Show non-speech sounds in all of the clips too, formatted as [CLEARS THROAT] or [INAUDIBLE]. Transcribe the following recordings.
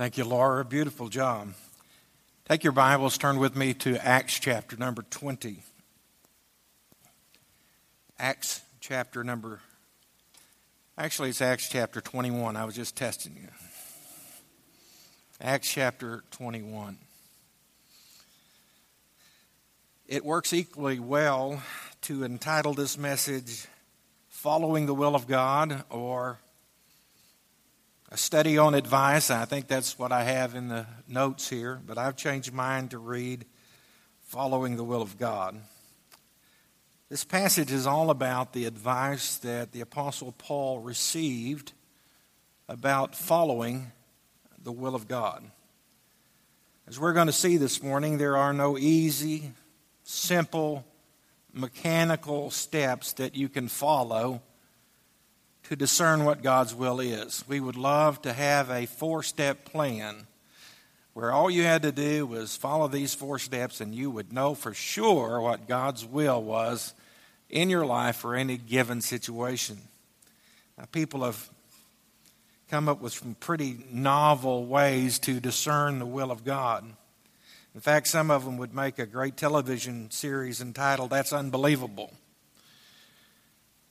Thank you, Laura. Beautiful job. Take your Bibles, turn with me to Acts chapter number 20. Acts chapter number, actually, it's Acts chapter 21. I was just testing you. Acts chapter 21. It works equally well to entitle this message Following the Will of God or a study on advice. I think that's what I have in the notes here, but I've changed mine to read Following the Will of God. This passage is all about the advice that the Apostle Paul received about following the will of God. As we're going to see this morning, there are no easy, simple, mechanical steps that you can follow to discern what God's will is. We would love to have a four step plan where all you had to do was follow these four steps and you would know for sure what God's will was in your life for any given situation. Now, people have come up with some pretty novel ways to discern the will of God. In fact, some of them would make a great television series entitled That's Unbelievable.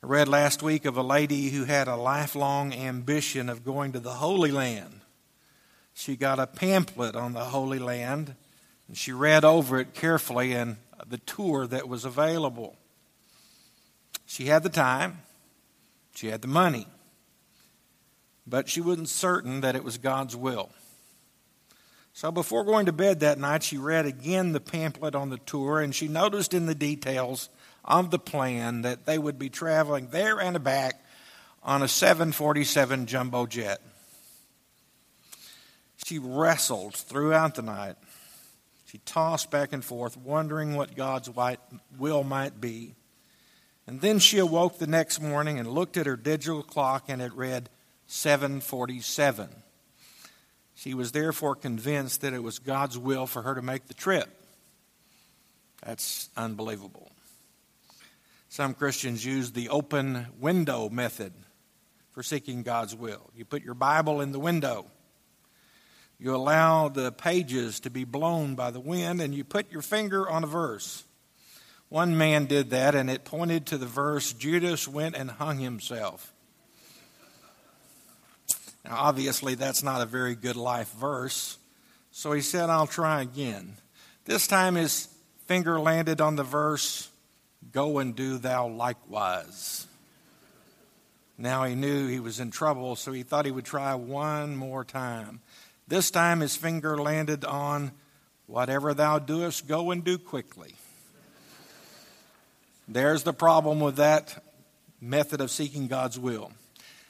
I read last week of a lady who had a lifelong ambition of going to the Holy Land. She got a pamphlet on the Holy Land and she read over it carefully and the tour that was available. She had the time, she had the money, but she wasn't certain that it was God's will. So before going to bed that night, she read again the pamphlet on the tour and she noticed in the details of the plan that they would be traveling there and back on a 747 jumbo jet. She wrestled throughout the night. She tossed back and forth, wondering what God's will might be. And then she awoke the next morning and looked at her digital clock, and it read 747. She was therefore convinced that it was God's will for her to make the trip. That's unbelievable. Some Christians use the open window method for seeking God's will. You put your Bible in the window, you allow the pages to be blown by the wind, and you put your finger on a verse. One man did that, and it pointed to the verse Judas went and hung himself. Now, obviously, that's not a very good life verse, so he said, I'll try again. This time his finger landed on the verse Go and do thou likewise. Now he knew he was in trouble, so he thought he would try one more time. This time his finger landed on, Whatever thou doest, go and do quickly. There's the problem with that method of seeking God's will.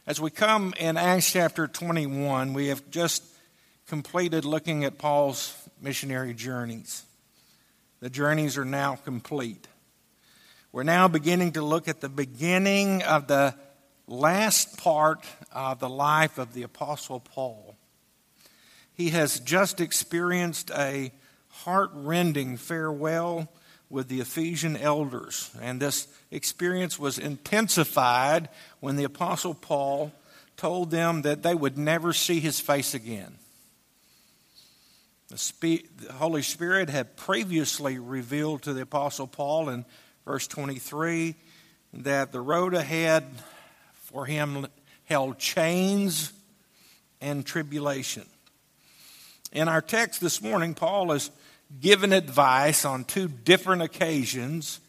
As we come in Acts chapter 21, we have just completed looking at Paul's missionary journeys. The journeys are now complete. We're now beginning to look at the beginning of the last part of the life of the Apostle Paul. He has just experienced a heart rending farewell with the Ephesian elders, and this experience was intensified when the Apostle Paul told them that they would never see his face again. The, Holy Spirit had previously revealed to the Apostle Paul in verse 23, that the road ahead for him held chains and tribulation. In our text this morning, Paul is given advice on two different occasions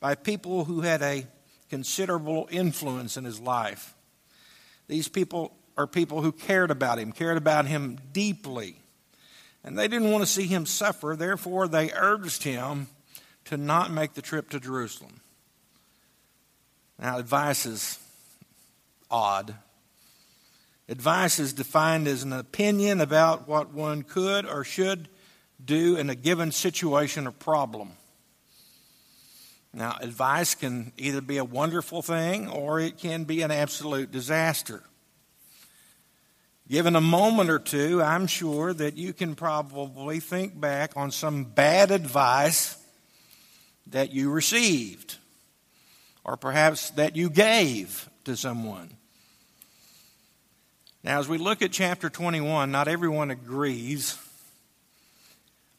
by people who had a considerable influence in his life. These people are people who cared about him, cared about him deeply. And they didn't want to see him suffer, therefore, they urged him to not make the trip to Jerusalem. Now, advice is odd. Advice is defined as an opinion about what one could or should do in a given situation or problem. Now, advice can either be a wonderful thing or it can be an absolute disaster. Given a moment or two, I'm sure that you can probably think back on some bad advice that you received, or perhaps that you gave to someone. Now, as we look at chapter 21, not everyone agrees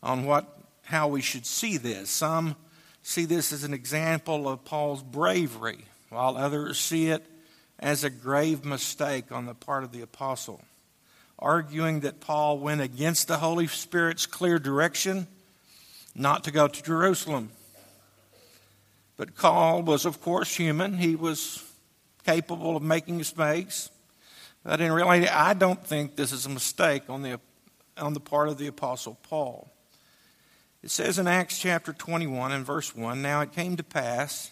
on what, how we should see this. Some see this as an example of Paul's bravery, while others see it as a grave mistake on the part of the apostle, arguing that Paul went against the Holy Spirit's clear direction not to go to Jerusalem. But Paul was, of course, human. He was capable of making mistakes. But in reality, I don't think this is a mistake on the, on the part of the Apostle Paul. It says in Acts chapter 21 and verse 1 Now it came to pass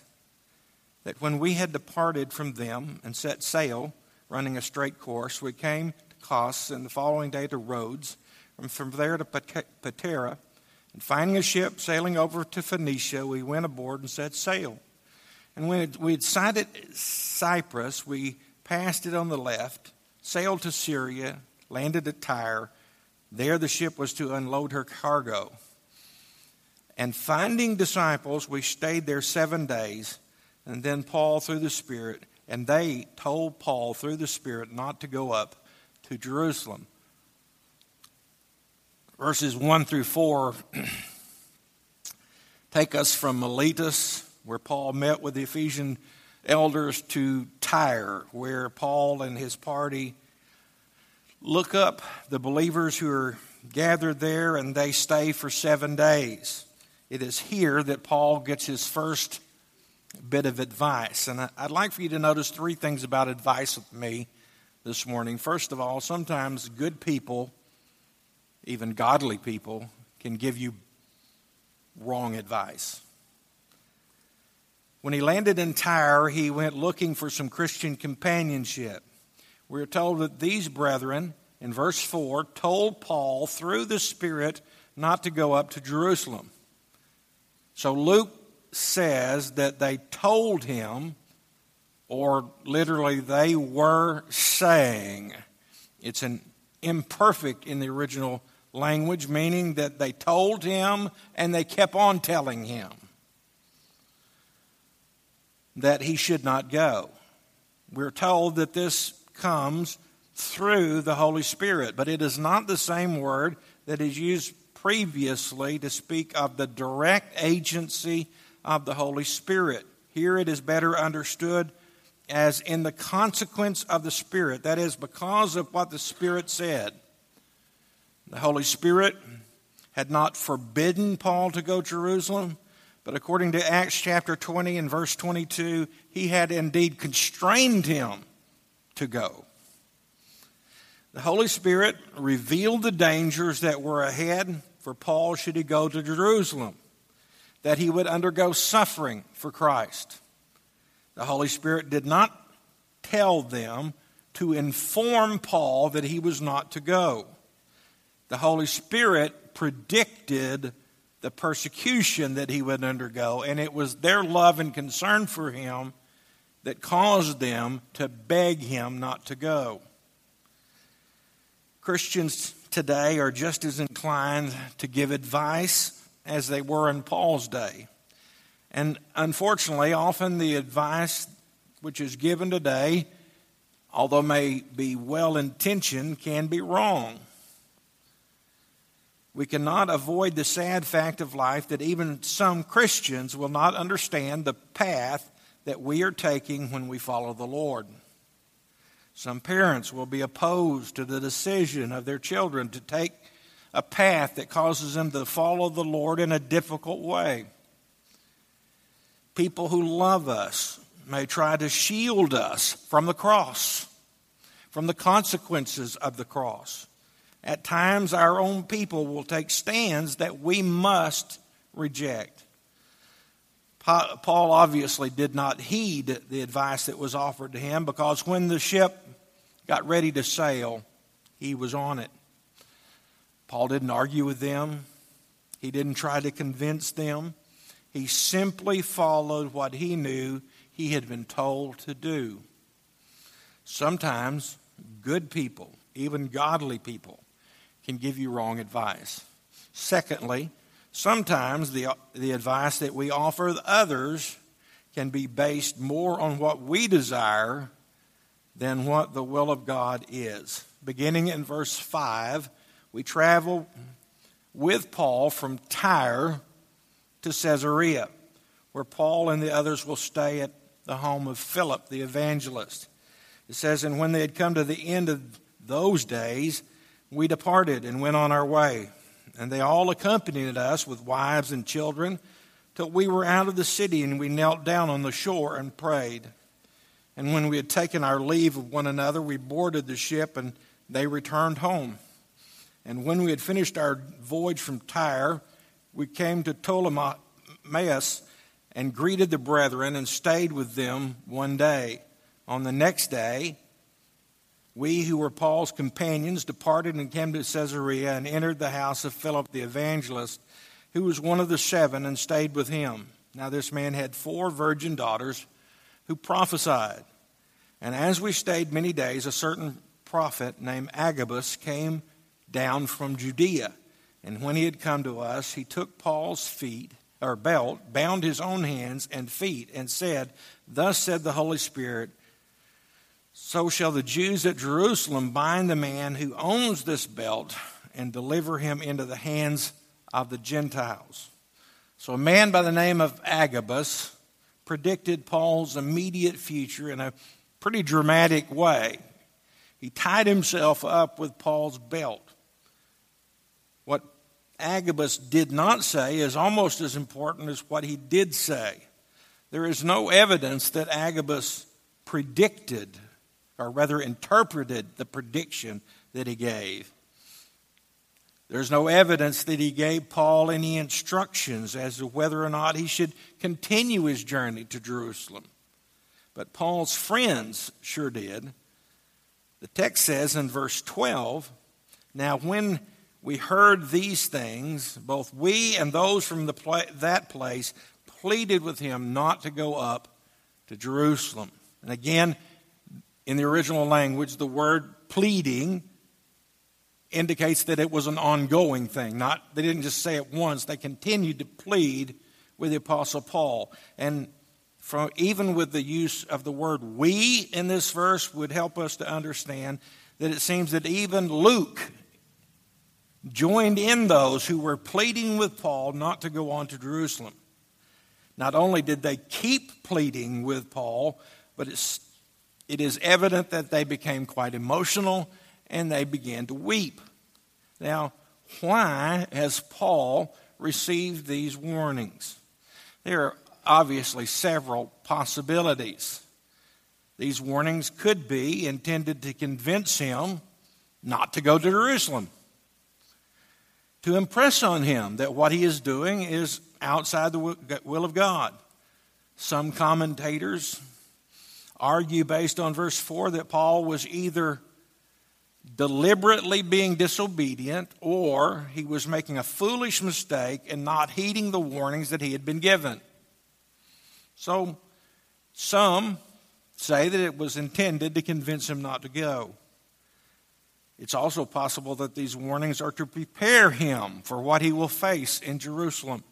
that when we had departed from them and set sail, running a straight course, we came to Kos and the following day to Rhodes, and from there to Patara. And finding a ship sailing over to Phoenicia, we went aboard and set sail. And when we had sighted Cyprus, we passed it on the left sailed to Syria, landed at Tyre. There the ship was to unload her cargo. And finding disciples, we stayed there seven days. And then Paul, through the Spirit, and they told Paul through the Spirit not to go up to Jerusalem. Verses 1 through 4 [CLEARS THROAT] take us from Miletus, where Paul met with the Ephesian elders, to Tyre, where Paul and his party look up the believers who are gathered there and they stay for seven days. It is here that Paul gets his first bit of advice. And I'd like for you to notice three things about advice with me this morning. First of all, sometimes good people, even godly people, can give you wrong advice. When he landed in Tyre, he went looking for some Christian companionship. We're told that these brethren, in verse 4, told Paul through the Spirit not to go up to Jerusalem. So Luke says that they told him, or literally they were saying. It's an imperfect in the original language, meaning that they told him and they kept on telling him that he should not go. We're told that this comes through the Holy Spirit, but it is not the same word that is used previously to speak of the direct agency of the Holy Spirit. Here it is better understood as in the consequence of the Spirit, that is, because of what the Spirit said. The Holy Spirit had not forbidden Paul to go to Jerusalem, but according to Acts chapter 20 and verse 22, he had indeed constrained him to go. The Holy Spirit revealed the dangers that were ahead for Paul should he go to Jerusalem, that he would undergo suffering for Christ. The Holy Spirit did not tell them to inform Paul that he was not to go. The Holy Spirit predicted the persecution that he would undergo, and it was their love and concern for him that caused them to beg him not to go. Christians today are just as inclined to give advice as they were in Paul's day. And unfortunately, often the advice which is given today, although may be well intentioned, can be wrong. We cannot avoid the sad fact of life that even some Christians will not understand the path that we are taking when we follow the Lord. Some parents will be opposed to the decision of their children to take a path that causes them to follow the Lord in a difficult way. People who love us may try to shield us from the cross, from the consequences of the cross. At times, our own people will take stands that we must reject. Paul obviously did not heed the advice that was offered to him because when the ship got ready to sail, he was on it. Paul didn't argue with them, he didn't try to convince them. He simply followed what he knew he had been told to do. Sometimes good people, even godly people, can give you wrong advice. Secondly, Sometimes the, the advice that we offer others can be based more on what we desire than what the will of God is. Beginning in verse 5, we travel with Paul from Tyre to Caesarea, where Paul and the others will stay at the home of Philip the evangelist. It says, And when they had come to the end of those days, we departed and went on our way. And they all accompanied us with wives and children till we were out of the city, and we knelt down on the shore and prayed. And when we had taken our leave of one another, we boarded the ship, and they returned home. And when we had finished our voyage from Tyre, we came to Ptolemais and greeted the brethren and stayed with them one day. On the next day, we who were Paul's companions departed and came to Caesarea and entered the house of Philip the evangelist, who was one of the seven, and stayed with him. Now, this man had four virgin daughters who prophesied. And as we stayed many days, a certain prophet named Agabus came down from Judea. And when he had come to us, he took Paul's feet or belt, bound his own hands and feet, and said, Thus said the Holy Spirit, so shall the Jews at Jerusalem bind the man who owns this belt and deliver him into the hands of the Gentiles. So a man by the name of Agabus predicted Paul's immediate future in a pretty dramatic way. He tied himself up with Paul's belt. What Agabus did not say is almost as important as what he did say. There is no evidence that Agabus predicted, or rather interpreted, the prediction that he gave. There's no evidence that he gave Paul any instructions as to whether or not he should continue his journey to Jerusalem. But Paul's friends sure did. The text says in verse 12 Now, when we heard these things, both we and those from pla- that place pleaded with him not to go up to Jerusalem. And again, in the original language, the word pleading indicates that it was an ongoing thing. Not they didn't just say it once; they continued to plead with the apostle Paul. And from even with the use of the word "we" in this verse would help us to understand that it seems that even Luke joined in those who were pleading with Paul not to go on to Jerusalem. Not only did they keep pleading with Paul, but it's, it is evident that they became quite emotional and they began to weep. Now, why has Paul received these warnings? There are obviously several possibilities. These warnings could be intended to convince him not to go to Jerusalem, to impress on him that what he is doing is outside the will of God. Some commentators argue, based on verse 4, that Paul was either deliberately being disobedient or he was making a foolish mistake and not heeding the warnings that he had been given. So, some say that it was intended to convince him not to go. It's also possible that these warnings are to prepare him for what he will face in Jerusalem.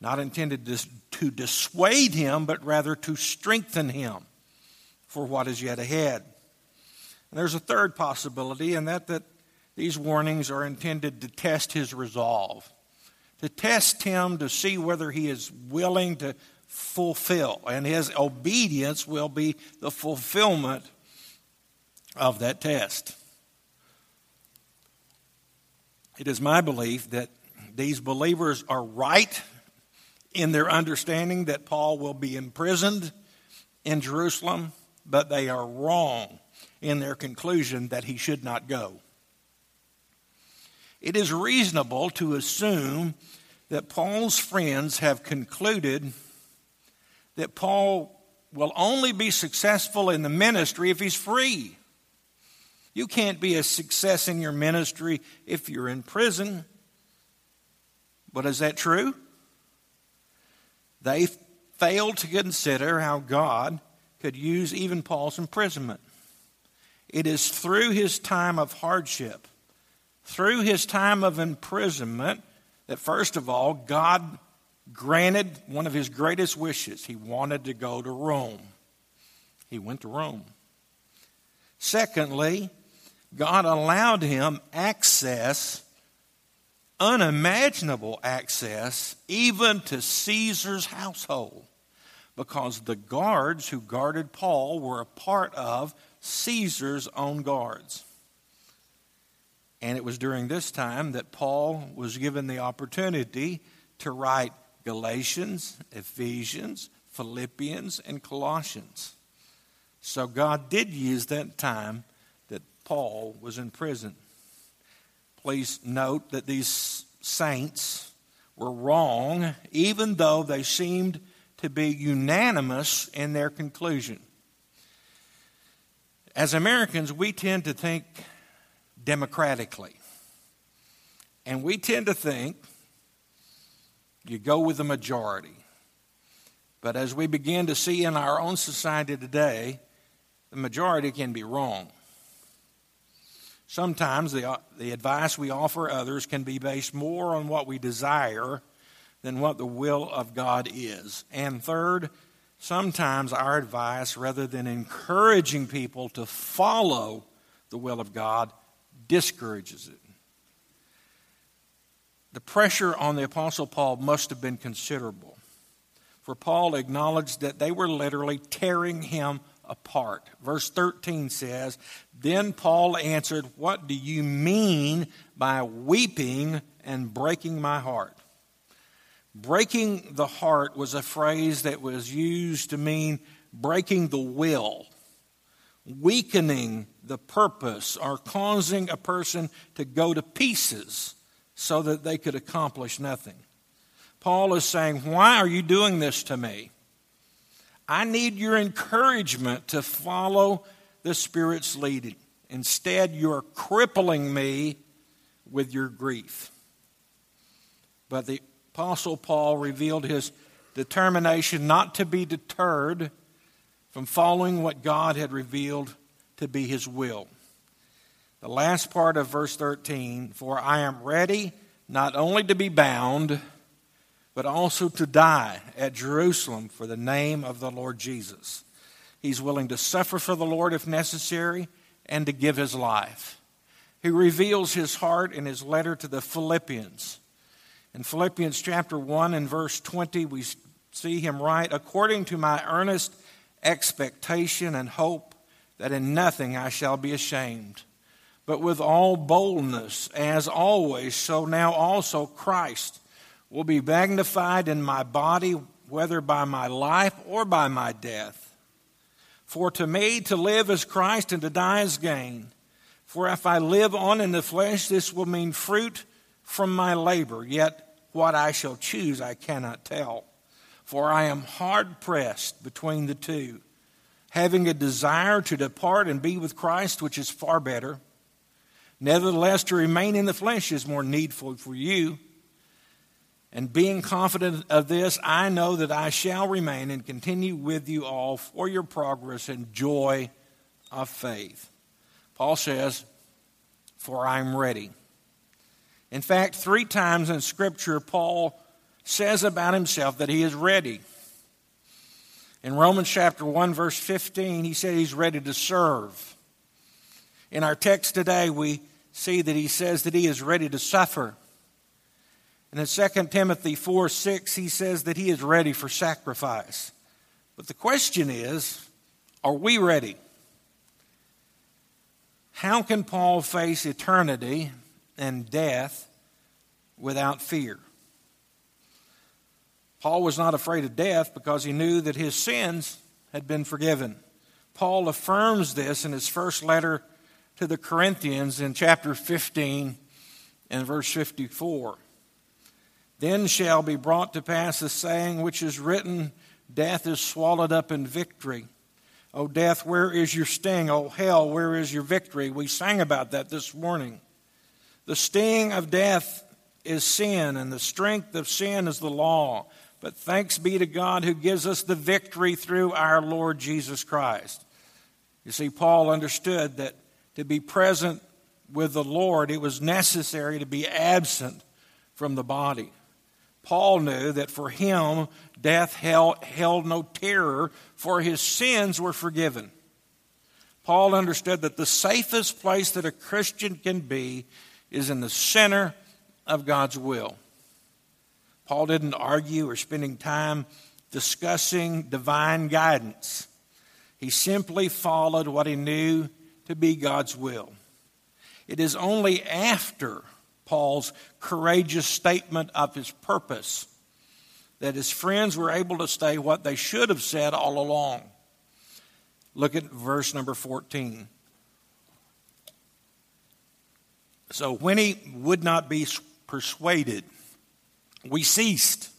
Not intended to dissuade him, but rather to strengthen him for what is yet ahead. And there's a third possibility, and that that these warnings are intended to test his resolve, to test him to see whether he is willing to fulfill, and his obedience will be the fulfillment of that test. It is my belief that these believers are right in their understanding that Paul will be imprisoned in Jerusalem, but they are wrong in their conclusion that he should not go. It is reasonable to assume that Paul's friends have concluded that Paul will only be successful in the ministry if he's free. You can't be a success in your ministry if you're in prison. But is that true? They failed to consider how God could use even Paul's imprisonment. It is through his time of hardship, through his time of imprisonment, that first of all, God granted one of his greatest wishes. He wanted to go to Rome. He went to Rome. Secondly, God allowed him access, unimaginable access, even to Caesar's household, because the guards who guarded Paul were a part of Caesar's own guards. And it was during this time that Paul was given the opportunity to write Galatians, Ephesians, Philippians, and Colossians. So God did use that time that Paul was in prison. Please note that these saints were wrong, even though they seemed to be unanimous in their conclusion. As Americans, we tend to think democratically. And we tend to think you go with the majority. But as we begin to see in our own society today, the majority can be wrong. Sometimes the, the advice we offer others can be based more on what we desire than what the will of God is. And third, sometimes our advice, rather than encouraging people to follow the will of God, discourages it. The pressure on the Apostle Paul must have been considerable, for Paul acknowledged that they were literally tearing him apart. Verse 13 says, Then Paul answered, What do you mean by weeping and breaking my heart? Breaking the heart was a phrase that was used to mean breaking the will, weakening the purpose, or causing a person to go to pieces so that they could accomplish nothing. Paul is saying, Why are you doing this to me? I need your encouragement to follow the Spirit's leading. Instead, you're crippling me with your grief. But the Apostle Paul revealed his determination not to be deterred from following what God had revealed to be his will. The last part of verse 13 For I am ready not only to be bound, but also to die at Jerusalem for the name of the Lord Jesus. He's willing to suffer for the Lord if necessary and to give his life. He reveals his heart in his letter to the Philippians. In Philippians chapter 1 and verse 20, we see him write, According to my earnest expectation and hope that in nothing I shall be ashamed, but with all boldness, as always, so now also Christ will be magnified in my body, whether by my life or by my death. For to me to live is Christ and to die is gain. For if I live on in the flesh, this will mean fruit from my labor, yet what I shall choose, I cannot tell. For I am hard pressed between the two, having a desire to depart and be with Christ, which is far better. Nevertheless, to remain in the flesh is more needful for you. And being confident of this, I know that I shall remain and continue with you all for your progress and joy of faith. Paul says, For I am ready. In fact, three times in Scripture, Paul says about himself that he is ready. In Romans chapter 1, verse 15, he said he's ready to serve. In our text today, we see that he says that he is ready to suffer. And in 2 Timothy 4 6, he says that he is ready for sacrifice. But the question is are we ready? How can Paul face eternity and death without fear. Paul was not afraid of death because he knew that his sins had been forgiven. Paul affirms this in his first letter to the Corinthians in chapter 15 and verse 54. Then shall be brought to pass the saying which is written Death is swallowed up in victory. O death, where is your sting? O hell, where is your victory? We sang about that this morning. The sting of death is sin, and the strength of sin is the law. But thanks be to God who gives us the victory through our Lord Jesus Christ. You see, Paul understood that to be present with the Lord, it was necessary to be absent from the body. Paul knew that for him, death held, held no terror, for his sins were forgiven. Paul understood that the safest place that a Christian can be is in the center of God's will. Paul didn't argue or spending time discussing divine guidance. He simply followed what he knew to be God's will. It is only after Paul's courageous statement of his purpose that his friends were able to say what they should have said all along. Look at verse number 14. So when he would not be persuaded, we ceased,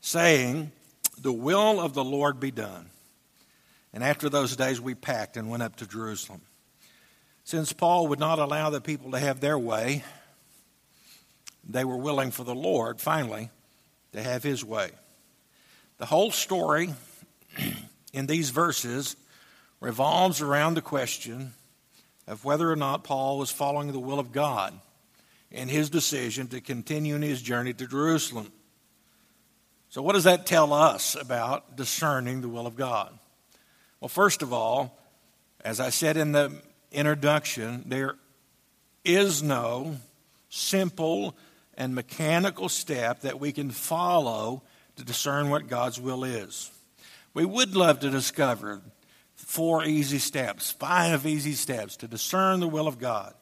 saying, The will of the Lord be done. And after those days, we packed and went up to Jerusalem. Since Paul would not allow the people to have their way, they were willing for the Lord, finally, to have his way. The whole story [CLEARS THROAT] in these verses revolves around the question of whether or not Paul was following the will of God in his decision to continue in his journey to Jerusalem. So, what does that tell us about discerning the will of God? Well, first of all, as I said in the introduction, there is no simple and mechanical step that we can follow to discern what God's will is. We would love to discover four easy steps, five easy steps to discern the will of God.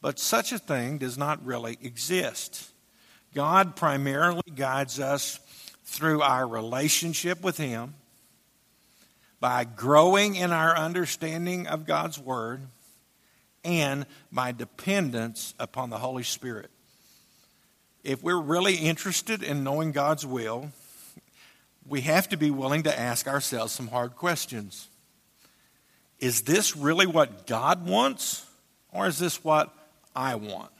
But such a thing does not really exist. God primarily guides us through our relationship with Him, by growing in our understanding of God's Word, and by dependence upon the Holy Spirit if we're really interested in knowing God's will, we have to be willing to ask ourselves some hard questions. Is this really what God wants, or is this what I want?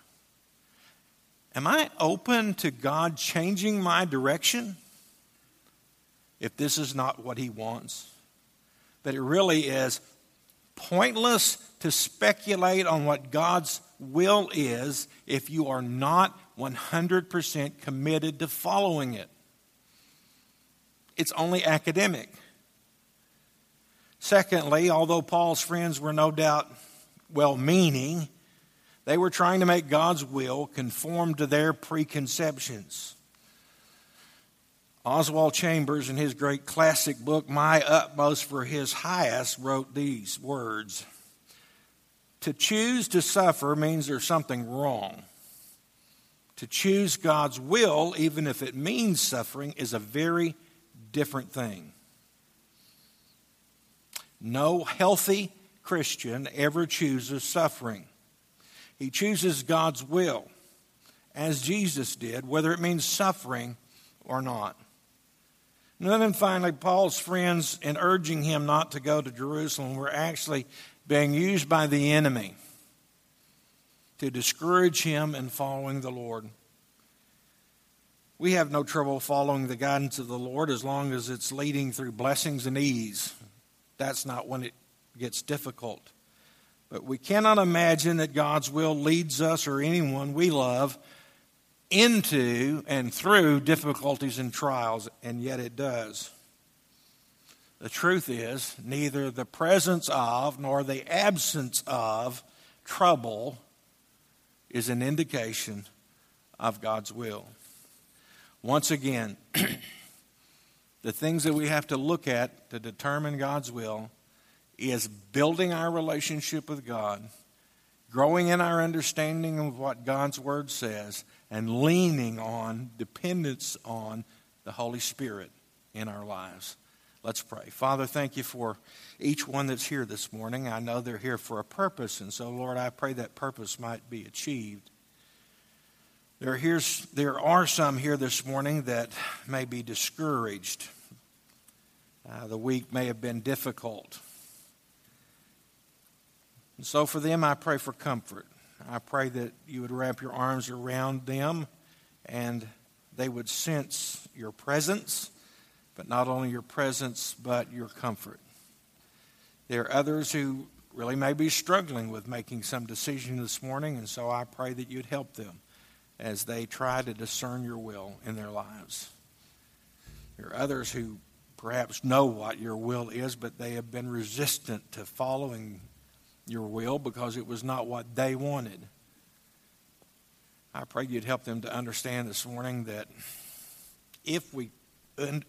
Am I open to God changing my direction if this is not what He wants? That it really is pointless to speculate on what God's will is if you are not 100% committed to following it. It's only academic. Secondly, although Paul's friends were no doubt well meaning, they were trying to make God's will conform to their preconceptions. Oswald Chambers, in his great classic book, My Utmost for His Highest, wrote these words To choose to suffer means there's something wrong. To choose God's will, even if it means suffering, is a very different thing. No healthy Christian ever chooses suffering. He chooses God's will, as Jesus did, whether it means suffering or not. And then finally, Paul's friends, in urging him not to go to Jerusalem, were actually being used by the enemy to discourage him in following the Lord. We have no trouble following the guidance of the Lord as long as it's leading through blessings and ease. That's not when it gets difficult. But we cannot imagine that God's will leads us or anyone we love into and through difficulties and trials, and yet it does. The truth is, neither the presence of nor the absence of trouble is an indication of God's will. Once again, [CLEARS THROAT] the things that we have to look at to determine God's will is building our relationship with God, growing in our understanding of what God's Word says, and leaning on, dependence on the Holy Spirit in our lives. Let's pray. Father, thank you for each one that's here this morning. I know they're here for a purpose, and so, Lord, I pray that purpose might be achieved. There, here's, there are some here this morning that may be discouraged. Uh, the week may have been difficult. And so, for them, I pray for comfort. I pray that you would wrap your arms around them and they would sense your presence but not only your presence, but your comfort. There are others who really may be struggling with making some decision this morning, and so I pray that you'd help them as they try to discern your will in their lives. There are others who perhaps know what your will is, but they have been resistant to following your will because it was not what they wanted. I pray you'd help them to understand this morning that if we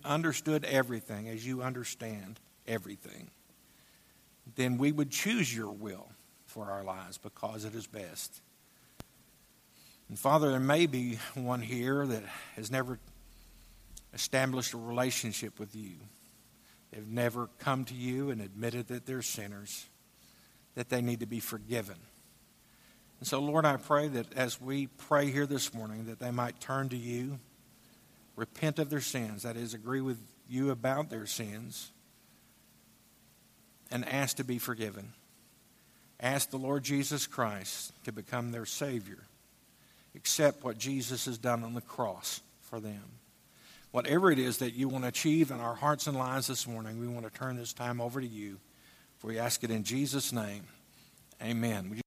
understood everything as you understand everything, then we would choose your will for our lives because it is best. And Father, there may be one here that has never established a relationship with you. They've never come to you and admitted that they're sinners, that they need to be forgiven. And so, Lord, I pray that as we pray here this morning, that they might turn to you, repent of their sins, that is, agree with you about their sins, and ask to be forgiven. Ask the Lord Jesus Christ to become their Savior. Accept what Jesus has done on the cross for them. Whatever it is that you want to achieve in our hearts and lives this morning, we want to turn this time over to you. For we ask it in Jesus' name. Amen.